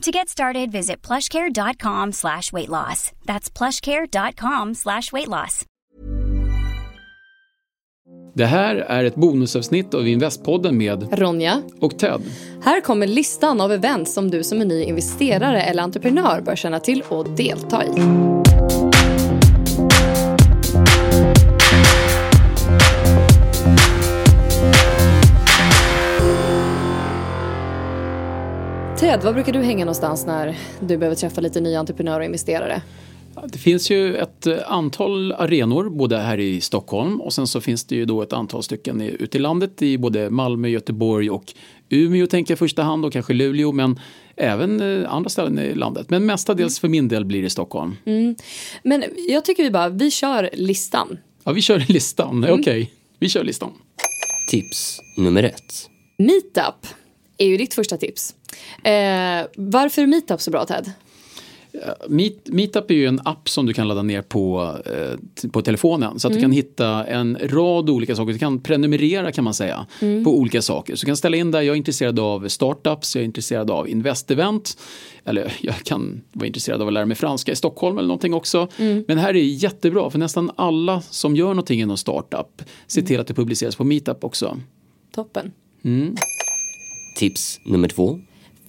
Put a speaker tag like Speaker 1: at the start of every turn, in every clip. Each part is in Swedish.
Speaker 1: To get started, visit plushcare.com slash weight loss. That's plushcare.com slash weight loss.
Speaker 2: Det här är ett bonusavsnitt av Investpodden med
Speaker 3: Ronja.
Speaker 2: och Ted.
Speaker 3: Här kommer listan av event som du som är ny investerare eller entreprenör bör känna till och delta i. Ted, var brukar du hänga någonstans när du behöver träffa lite nya entreprenörer och investerare?
Speaker 2: Det finns ju ett eh, antal arenor både här i Stockholm och sen så finns det ju då ett antal stycken i- ute i landet i både Malmö, Göteborg och Umeå tänker jag i första hand och kanske Luleå men även eh, andra ställen i landet. Men mestadels för min del blir det Stockholm.
Speaker 3: Men jag tycker vi bara, vi kör listan.
Speaker 2: Ja, vi kör listan. Okej, vi kör listan.
Speaker 4: Tips nummer ett.
Speaker 3: Meetup är ju ditt första tips. Eh, varför är Meetup så bra Ted?
Speaker 2: Meet, Meetup är ju en app som du kan ladda ner på, eh, på telefonen så att du kan hitta en rad olika saker. Du kan prenumerera kan man säga på olika saker. Så du kan ställa in där, jag är intresserad av startups, jag är intresserad av investevent. Eller jag kan vara intresserad av att lära mig franska i Stockholm eller någonting också. Men det här är jättebra för nästan alla som gör någonting inom startup ser till att det publiceras på Meetup också.
Speaker 3: Toppen.
Speaker 4: Tips nummer två.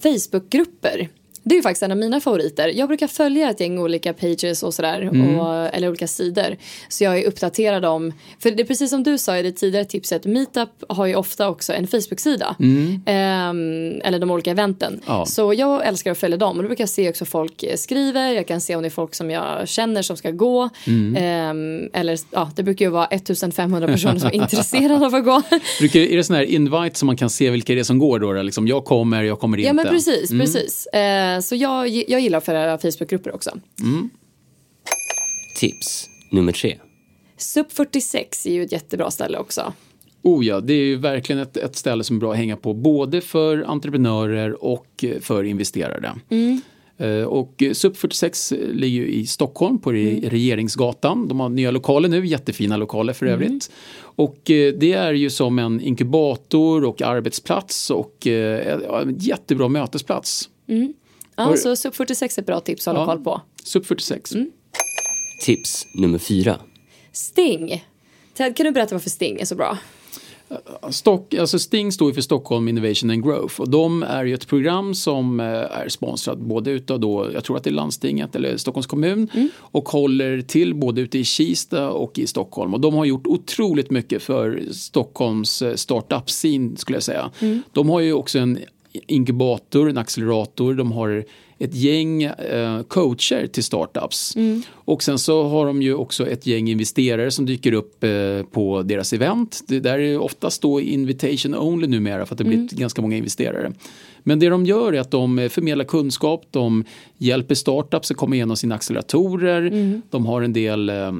Speaker 3: Facebookgrupper. Det är ju faktiskt en av mina favoriter. Jag brukar följa ett gäng olika pages och sådär. Och, eller olika sidor. Så jag är uppdaterad om. För det är precis som du sa i det tidigare tipset. Meetup har ju ofta också en Facebook-sida. Ehm, eller de olika eventen.
Speaker 2: Ja.
Speaker 3: Så jag älskar att följa dem. Och då brukar jag se också folk eh, skriver. Jag kan se om det är folk som jag känner som ska gå. Ehm, eller ja, det brukar ju vara 1500 personer som är intresserade av att gå.
Speaker 2: Brukar, är det sån här invite som man kan se vilka det är som går då? då? Liksom, jag kommer, jag kommer inte.
Speaker 3: Ja men precis, precis. Eh, så jag, jag gillar följa Facebookgrupper också.
Speaker 4: Tips nummer tre.
Speaker 3: SUP 46 är ju ett jättebra ställe också.
Speaker 2: Oh ja, det är ju verkligen ett, ett ställe som är bra att hänga på både för entreprenörer och eh, för investerare. Eh, Och eh, SUP 46 ligger ju i Stockholm på Re- Regeringsgatan. De har nya lokaler nu, jättefina lokaler för övrigt. Och eh, det är ju som en inkubator och arbetsplats och eh, en jättebra mötesplats.
Speaker 3: Ja, så SUP 46 är ett bra tips att hålla
Speaker 2: Ja.
Speaker 3: koll på.
Speaker 2: SUP 46.
Speaker 4: Tips nummer fyra.
Speaker 3: Sting. Ted, kan du berätta varför Sting är så bra?
Speaker 2: Stock, alltså Sting står ju för Stockholm Innovation and Growth och de är ju ett program som eh, är sponsrat både utav då, jag tror att det är landstinget eller Stockholms kommun och håller till både ute i Kista och i Stockholm och de har gjort otroligt mycket för Stockholms eh, startup-scene skulle jag säga. De har ju också en inkubator, en accelerator, de har ett gäng eh, coacher till startups. Och sen så har de ju också ett gäng investerare som dyker upp eh, på deras event. Det där är oftast då invitation only numera för att det blivit ganska många investerare. Men det de gör är att de eh, förmedlar kunskap, de hjälper startups att komma igenom sina acceleratorer, de har en del eh,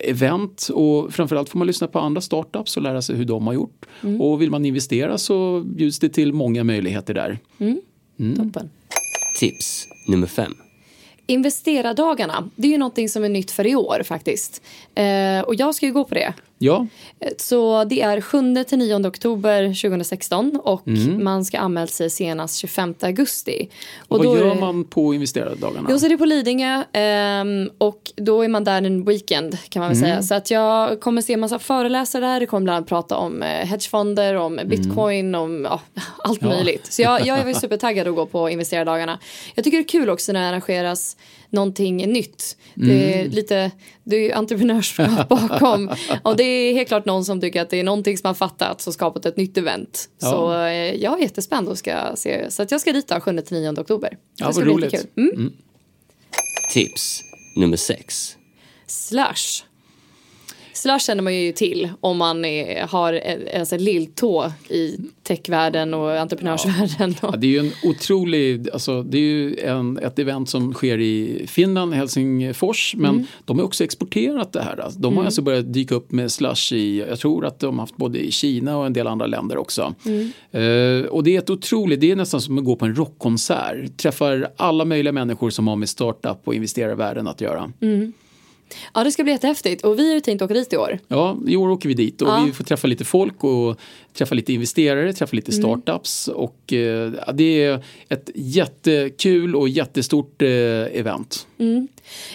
Speaker 2: event och framförallt får man lyssna på andra startups och lära sig hur de har gjort. Och vill man investera så bjuds det till många möjligheter där.
Speaker 3: Toppen.
Speaker 4: Tips nummer fem.
Speaker 3: Investerardagarna, det är ju någonting som är nytt för i år faktiskt. Eh, och jag ska ju gå på det.
Speaker 2: Ja,
Speaker 3: Så det är 7 till 9 oktober 2016 och man ska anmäla sig senast 25 augusti.
Speaker 2: och vad
Speaker 3: då är
Speaker 2: gör man på investerardagarna?
Speaker 3: Jo, så är det på Lidingö ehm, och då är man där en weekend kan man väl säga. Så att jag kommer se en massa föreläsare där. Det kommer bland annat prata om eh, hedgefonder, om bitcoin, om ja, allt möjligt. Så jag, jag är väl supertaggad att gå på investerardagarna. Jag tycker det är kul också när det arrangeras någonting nytt. Det är lite, det är ju entreprenörskap bakom. och det är helt klart någon som tycker att det är någonting som har fattats och skapat ett nytt event.
Speaker 2: Ja.
Speaker 3: Så eh, jag är jättespänd och ska se. Så att jag ska dit då 7-9 oktober.
Speaker 2: Ja,
Speaker 3: det ska
Speaker 2: vad
Speaker 3: bli
Speaker 2: roligt.
Speaker 3: jättekul. Mm.
Speaker 4: Tips nummer 6.
Speaker 3: Slush. Slush känner man ju till om man är, har en, en sån här lilltå i techvärlden och entreprenörsvärlden.
Speaker 2: Ja,
Speaker 3: Och,
Speaker 2: det är ju en otrolig, alltså det är ju en, ett event som sker i Finland, Helsingfors, men
Speaker 3: Mm.
Speaker 2: de har också exporterat det här. Alltså, De har alltså börjat dyka upp med slush i, jag tror att de har haft både i Kina och en del andra länder också.
Speaker 3: Mm.
Speaker 2: Eh, och det är ett otroligt, det är nästan som att gå på en rockkonsert. Träffar alla möjliga människor som har med startup och investerarvärlden att göra.
Speaker 3: Mm. Ja, det ska bli jättehäftigt. Och vi har ju tänkt åka dit i år.
Speaker 2: Ja, i år åker vi dit och
Speaker 3: Ja.
Speaker 2: vi får träffa lite folk och träffa lite investerare, träffa lite
Speaker 3: Mm.
Speaker 2: startups och eh, det är ett jättekul och jättestort eh, event.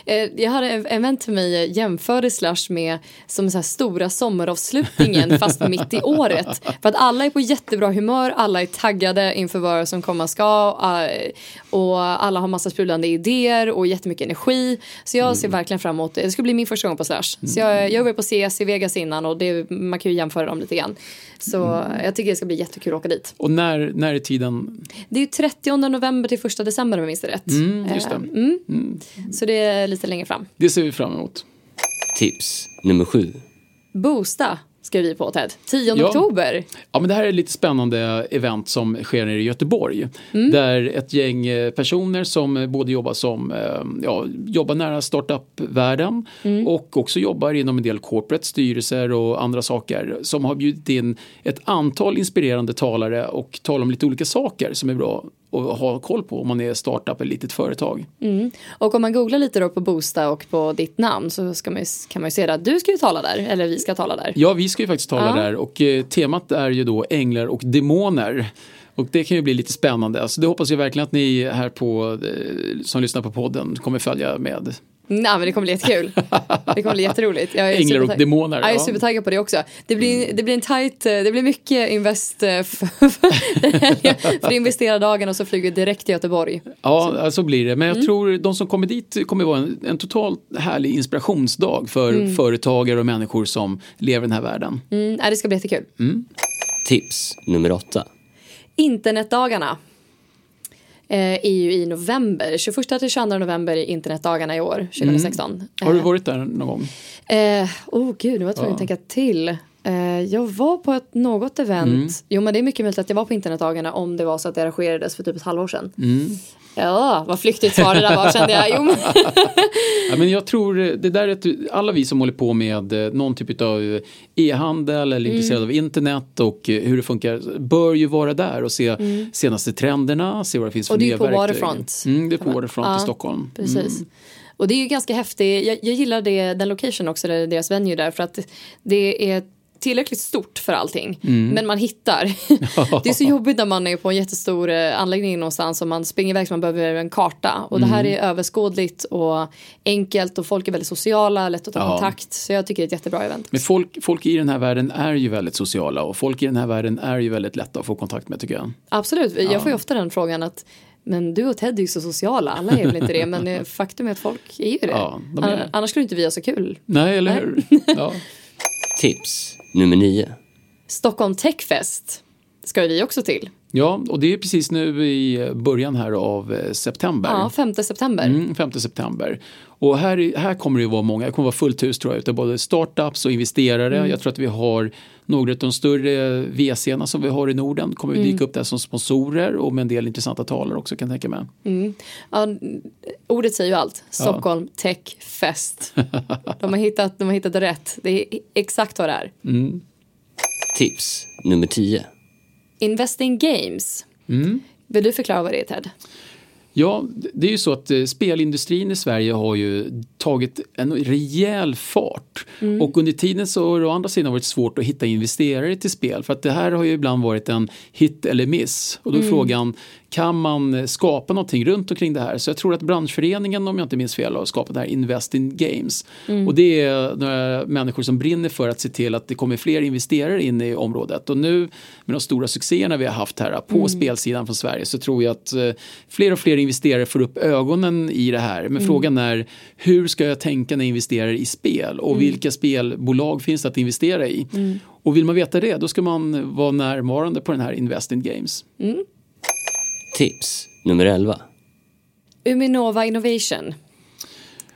Speaker 3: Eh, Jag hade en en vän till mig jämförde Slush med som så här stora sommaravslutningen fast mitt i året. För att alla är på jättebra humör, alla är taggade inför vad som komma ska eh, och alla har massa sprudlande idéer och jättemycket energi. Så jag ser verkligen fram emot det. Det ska bli min första gång på Slush. Så jag, jag var på CS i Vegas innan och det, man kan ju jämföra dem lite grann. Så jag tycker det ska bli jättekul att åka dit.
Speaker 2: Och när, när är tiden?
Speaker 3: Det är ju 30 november till 1 december om jag minns det rätt.
Speaker 2: Mm, just det.
Speaker 3: Eh, Mm. Så det är lite längre fram.
Speaker 2: Det ser vi fram emot.
Speaker 4: Tips nummer 7.
Speaker 3: Boosta ska vi på Ted. 10
Speaker 2: Ja.
Speaker 3: oktober.
Speaker 2: Ja, men det här är ett lite spännande event som sker nere i Göteborg. Där ett gäng eh, personer som både jobbar som eh, ja, jobbar nära startup-världen och också jobbar inom en del corporate styrelser och andra saker som har bjudit in ett antal inspirerande talare och talar om lite olika saker som är bra att ha koll på om man är startup eller litet företag.
Speaker 3: Och om man googlar lite då på Boosta och på ditt namn så ska man ju, kan man ju se att du ska ju tala där, eller vi ska tala där.
Speaker 2: Ja, vi ska ju faktiskt tala
Speaker 3: Ja.
Speaker 2: där och eh, temat är ju då änglar och demoner. Och det kan ju bli lite spännande. Alltså, det hoppas jag verkligen att ni här på, eh, som lyssnar på podden kommer följa med.
Speaker 3: Nej men det kommer bli jättekul. Det kommer bli jätteroligt. Jag är
Speaker 2: Änglar och demoner,
Speaker 3: Jag är
Speaker 2: ja.
Speaker 3: supertaggad på det också. Det blir, det blir en tight, eh, det blir mycket invest eh, för, för investerardagen och så flyger vi direkt till Göteborg.
Speaker 2: Ja, så. så blir det. Men
Speaker 3: Mm.
Speaker 2: jag tror de som kommer dit kommer vara en, en totalt härlig inspirationsdag för företagare och människor som lever i den här världen.
Speaker 3: Mm, nej, det ska bli jättekul.
Speaker 4: Tips nummer 8.
Speaker 3: Internetdagarna eh, är ju i november. 21 till 22 november är internetdagarna i år, 2016.
Speaker 2: Har du
Speaker 3: Eh,
Speaker 2: varit där någon gång?
Speaker 3: Eh, oh gud, nu var jag tvungen att tänka till. Eh, jag var på ett, något event.
Speaker 2: Mm.
Speaker 3: Jo, men det är mycket möjligt att jag var på internetdagarna om det var så att det arrangerades för typ ett halvår sedan.
Speaker 2: Mm.
Speaker 3: Ja, vad flyktigt svar det där var kände jag. Jo, men,
Speaker 2: Ja, men jag tror eh, det där är ett, alla vi som håller på med eh, någon typ av e-handel eller intresserade av internet och hur det funkar bör ju vara där och se senaste trenderna, se vad det finns för
Speaker 3: Och det är
Speaker 2: nya
Speaker 3: på
Speaker 2: verktyg.
Speaker 3: Waterfront.
Speaker 2: Mm, det är på Waterfront
Speaker 3: Ja,
Speaker 2: i Stockholm.
Speaker 3: precis. Och det är ju ganska häftigt. Jag, jag gillar det, den location också, deras venue där, för att det är tillräckligt stort för allting.
Speaker 2: Mm.
Speaker 3: Men man hittar. det är så jobbigt när man är på en jättestor eh, anläggning någonstans och man springer iväg så man behöver en karta. Och det här
Speaker 2: Mm.
Speaker 3: är överskådligt och enkelt och folk är väldigt sociala, lätt att ta
Speaker 2: Ja.
Speaker 3: kontakt. Så jag tycker det är ett jättebra event.
Speaker 2: Men folk, folk i den här världen är ju väldigt sociala och folk i den här världen är ju väldigt lätta att få kontakt med tycker jag.
Speaker 3: Absolut, jag får ju ofta den frågan att men du och Ted är ju så sociala, alla är väl inte det, men eh, faktum är att folk är ju det.
Speaker 2: Ja, de är det.
Speaker 3: Annars skulle inte vi ha så kul.
Speaker 2: Nej, eller hur? Ja.
Speaker 4: Tips nummer 9.
Speaker 3: Stockholm Techfest ska vi också till.
Speaker 2: ja, och det är precis nu i början här av eh, september.
Speaker 3: Ja, 5 september.
Speaker 2: Mm, 5 september. Och här, här kommer det ju vara många, det kommer vara fullt hus tror jag, utav både startups och investerare.
Speaker 3: Mm.
Speaker 2: Jag tror att vi har några av de större VC'na som vi har i Norden kommer vi
Speaker 3: Mm.
Speaker 2: dyka upp där som sponsorer och med en del intressanta talare också kan jag tänka mig.
Speaker 3: Ja, ordet säger ju allt. Stockholm Techfest. De har, hittat, de har hittat rätt. Det är exakt vad det är.
Speaker 4: Tips nummer 10.
Speaker 3: Investing Games.
Speaker 2: Mm.
Speaker 3: Vill du förklara vad det är Ted?
Speaker 2: Ja, det är ju så att eh, spelindustrin i Sverige har ju tagit en rejäl fart.
Speaker 3: Mm.
Speaker 2: Och under tiden så har det å andra sidan varit svårt att hitta investerare till spel. För att det här har ju ibland varit en hit eller miss. Och då är
Speaker 3: Mm.
Speaker 2: frågan, kan man skapa någonting runt omkring det här. Så jag tror att branschföreningen, om jag inte minns fel, har skapat det här Invest in Games.
Speaker 3: Mm.
Speaker 2: Och det är några människor som brinner för att se till att det kommer fler investerare in i området. Och nu med de stora succéerna vi har haft här på
Speaker 3: Mm.
Speaker 2: spelsidan från Sverige så tror jag att eh, fler och fler investerare får upp ögonen i det här.
Speaker 3: Mm.
Speaker 2: Men frågan är hur ska jag tänka när jag investerar i spel och vilka spelbolag finns det att investera i? Och vill man veta det då ska man vara närvarande på den här Invest in Games.
Speaker 4: Tips nummer 11.
Speaker 3: Uminova Innovation.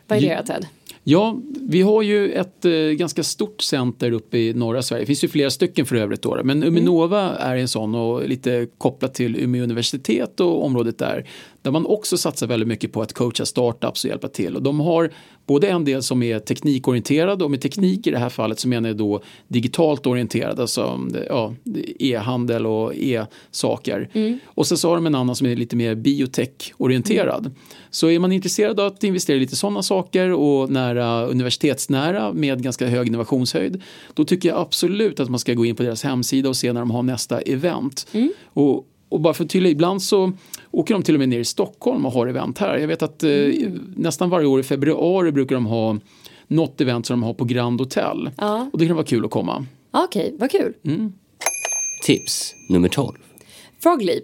Speaker 3: Vad är det Ted?
Speaker 2: Ja, vi har ju ett eh, ganska stort center uppe i norra Sverige. Det finns ju flera stycken för övrigt då. Men Uminova är en sån och lite kopplat till Umeå universitet och området där. Där man också satsar väldigt mycket på att coacha startups och hjälpa till. Och de har både en del som är teknikorienterad och med teknik i det här fallet så menar jag då digitalt orienterad. Alltså ja, e-handel och e-saker. Och sen så har de en annan som är lite mer biotech-orienterad. Så är man intresserad av att investera i lite sådana saker och nära universitetsnära med ganska hög innovationshöjd. Då tycker jag absolut att man ska gå in på deras hemsida och se när de har nästa event. Och, och bara för att tydliga, ibland så åker de till och med ner i Stockholm och har event här. Jag vet att eh, nästan varje år i februari brukar de ha något event som de har på Grand Hotel.
Speaker 3: Ja.
Speaker 2: Och det kan vara kul att komma.
Speaker 3: Okej, vad kul.
Speaker 4: Tips nummer 12.
Speaker 3: Frog Leap.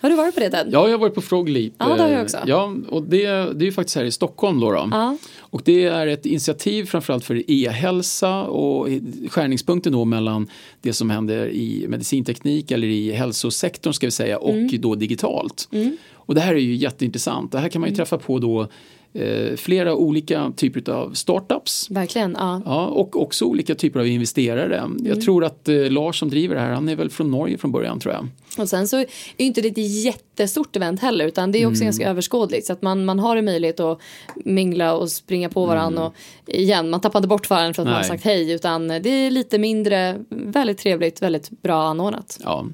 Speaker 3: Har du varit på det Ted?
Speaker 2: Ja, jag har varit på Frog Leap.
Speaker 3: Ja, det har jag
Speaker 2: eh,
Speaker 3: också.
Speaker 2: Ja, och det, det är ju faktiskt här i Stockholm då. då.
Speaker 3: Ja.
Speaker 2: Och det är ett initiativ framförallt för e-hälsa och skärningspunkten då mellan det som händer i medicinteknik eller i hälsosektorn ska vi säga och
Speaker 3: Mm.
Speaker 2: då digitalt. Och det här är ju jätteintressant. Det här kan man ju
Speaker 3: Mm.
Speaker 2: träffa på då eh, flera olika typer av startups.
Speaker 3: Verkligen, ja.
Speaker 2: Ja, och också olika typer av investerare.
Speaker 3: Mm.
Speaker 2: Jag tror att eh, Lars som driver det här, han är väl från Norge från början tror jag.
Speaker 3: Och sen så är inte det ett jättestort event heller utan det är också ganska överskådligt så att man, man har en möjlighet att mingla och springa på varandra och igen, man tappar inte bort varandra för att man har
Speaker 2: Nej.
Speaker 3: sagt hej utan det är lite mindre, väldigt trevligt, väldigt bra anordnat.
Speaker 2: Ja.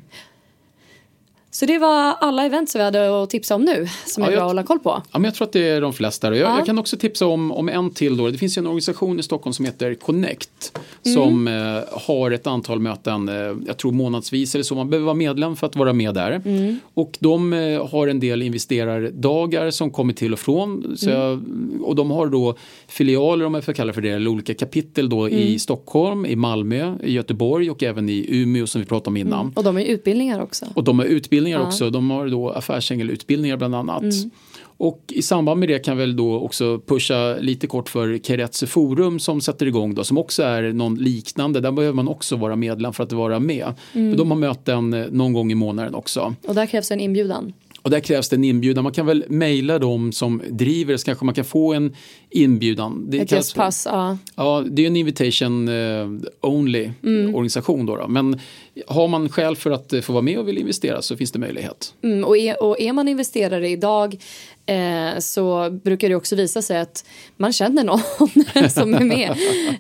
Speaker 3: Så det var alla event som vi hade att tipsa om nu som är
Speaker 2: Ja, jag-
Speaker 3: bra att hålla koll på.
Speaker 2: Ja, men jag tror att det är de flesta. Jag,
Speaker 3: Ja.
Speaker 2: jag kan också tipsa om, om en till. Då. Det finns ju en organisation i Stockholm som heter Connect
Speaker 3: Mm.
Speaker 2: som eh, har ett antal möten, eh, jag tror månadsvis eller så. Man behöver vara medlem för att vara med där.
Speaker 3: Mm.
Speaker 2: Och de eh, har en del investerardagar som kommer till och från. Så
Speaker 3: Mm.
Speaker 2: jag, och de har då filialer, om jag får kalla för det, eller olika kapitel då
Speaker 3: Mm.
Speaker 2: i Stockholm, i Malmö, i Göteborg och även i Umeå som vi pratade om innan.
Speaker 3: Och de är utbildningar också.
Speaker 2: Och de har utbildningar
Speaker 3: Ja.
Speaker 2: också. De har då affärsängelsutbildningar bland annat.
Speaker 3: Mm.
Speaker 2: Och i samband med det kan väl då också pusha lite kort för Keretse Forum som sätter igång då som också är någon liknande. Där behöver man också vara medlem för att vara med.
Speaker 3: Mm.
Speaker 2: För de har möten eh, någon gång i månaden också.
Speaker 3: Och där krävs en inbjudan.
Speaker 2: Och där krävs det en inbjudan. Man kan väl mejla dem som driver så kanske man kan få en inbjudan. Det
Speaker 3: Ett gästpass, ja.
Speaker 2: Ja, det är en invitation eh, only
Speaker 3: Mm.
Speaker 2: organisation då, då. Men har man skäl för att eh, få vara med och vill investera så finns det möjlighet.
Speaker 3: Mm, och, är, och är man investerare idag eh, så brukar det också visa sig att man känner någon som är med.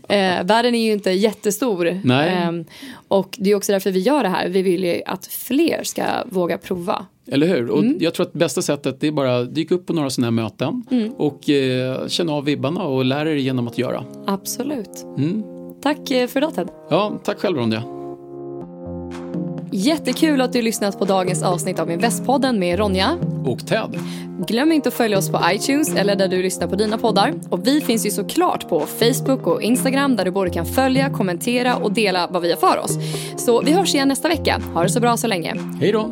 Speaker 3: Eh, världen är ju inte jättestor. Eh, och det är också därför vi gör det här. Vi vill ju att fler ska våga prova.
Speaker 2: Eller hur? Och
Speaker 3: Mm.
Speaker 2: jag tror att bästa sättet är bara att dyka upp på några sådana här möten
Speaker 3: Mm.
Speaker 2: och eh, känna av vibbarna och lära er genom att göra.
Speaker 3: Absolut.
Speaker 2: Mm.
Speaker 3: Tack eh, för idag Ted.
Speaker 2: Ja, tack själv Ronja.
Speaker 3: Jättekul att du lyssnat på dagens avsnitt av Investpodden med Ronja.
Speaker 2: Och Ted.
Speaker 3: Glöm inte att följa oss på iTunes eller där du lyssnar på dina poddar. Och vi finns ju såklart på Facebook och Instagram där du både kan följa, kommentera och dela vad vi har för oss. Så vi hörs igen nästa vecka. Ha det så bra så länge.
Speaker 2: Hej då!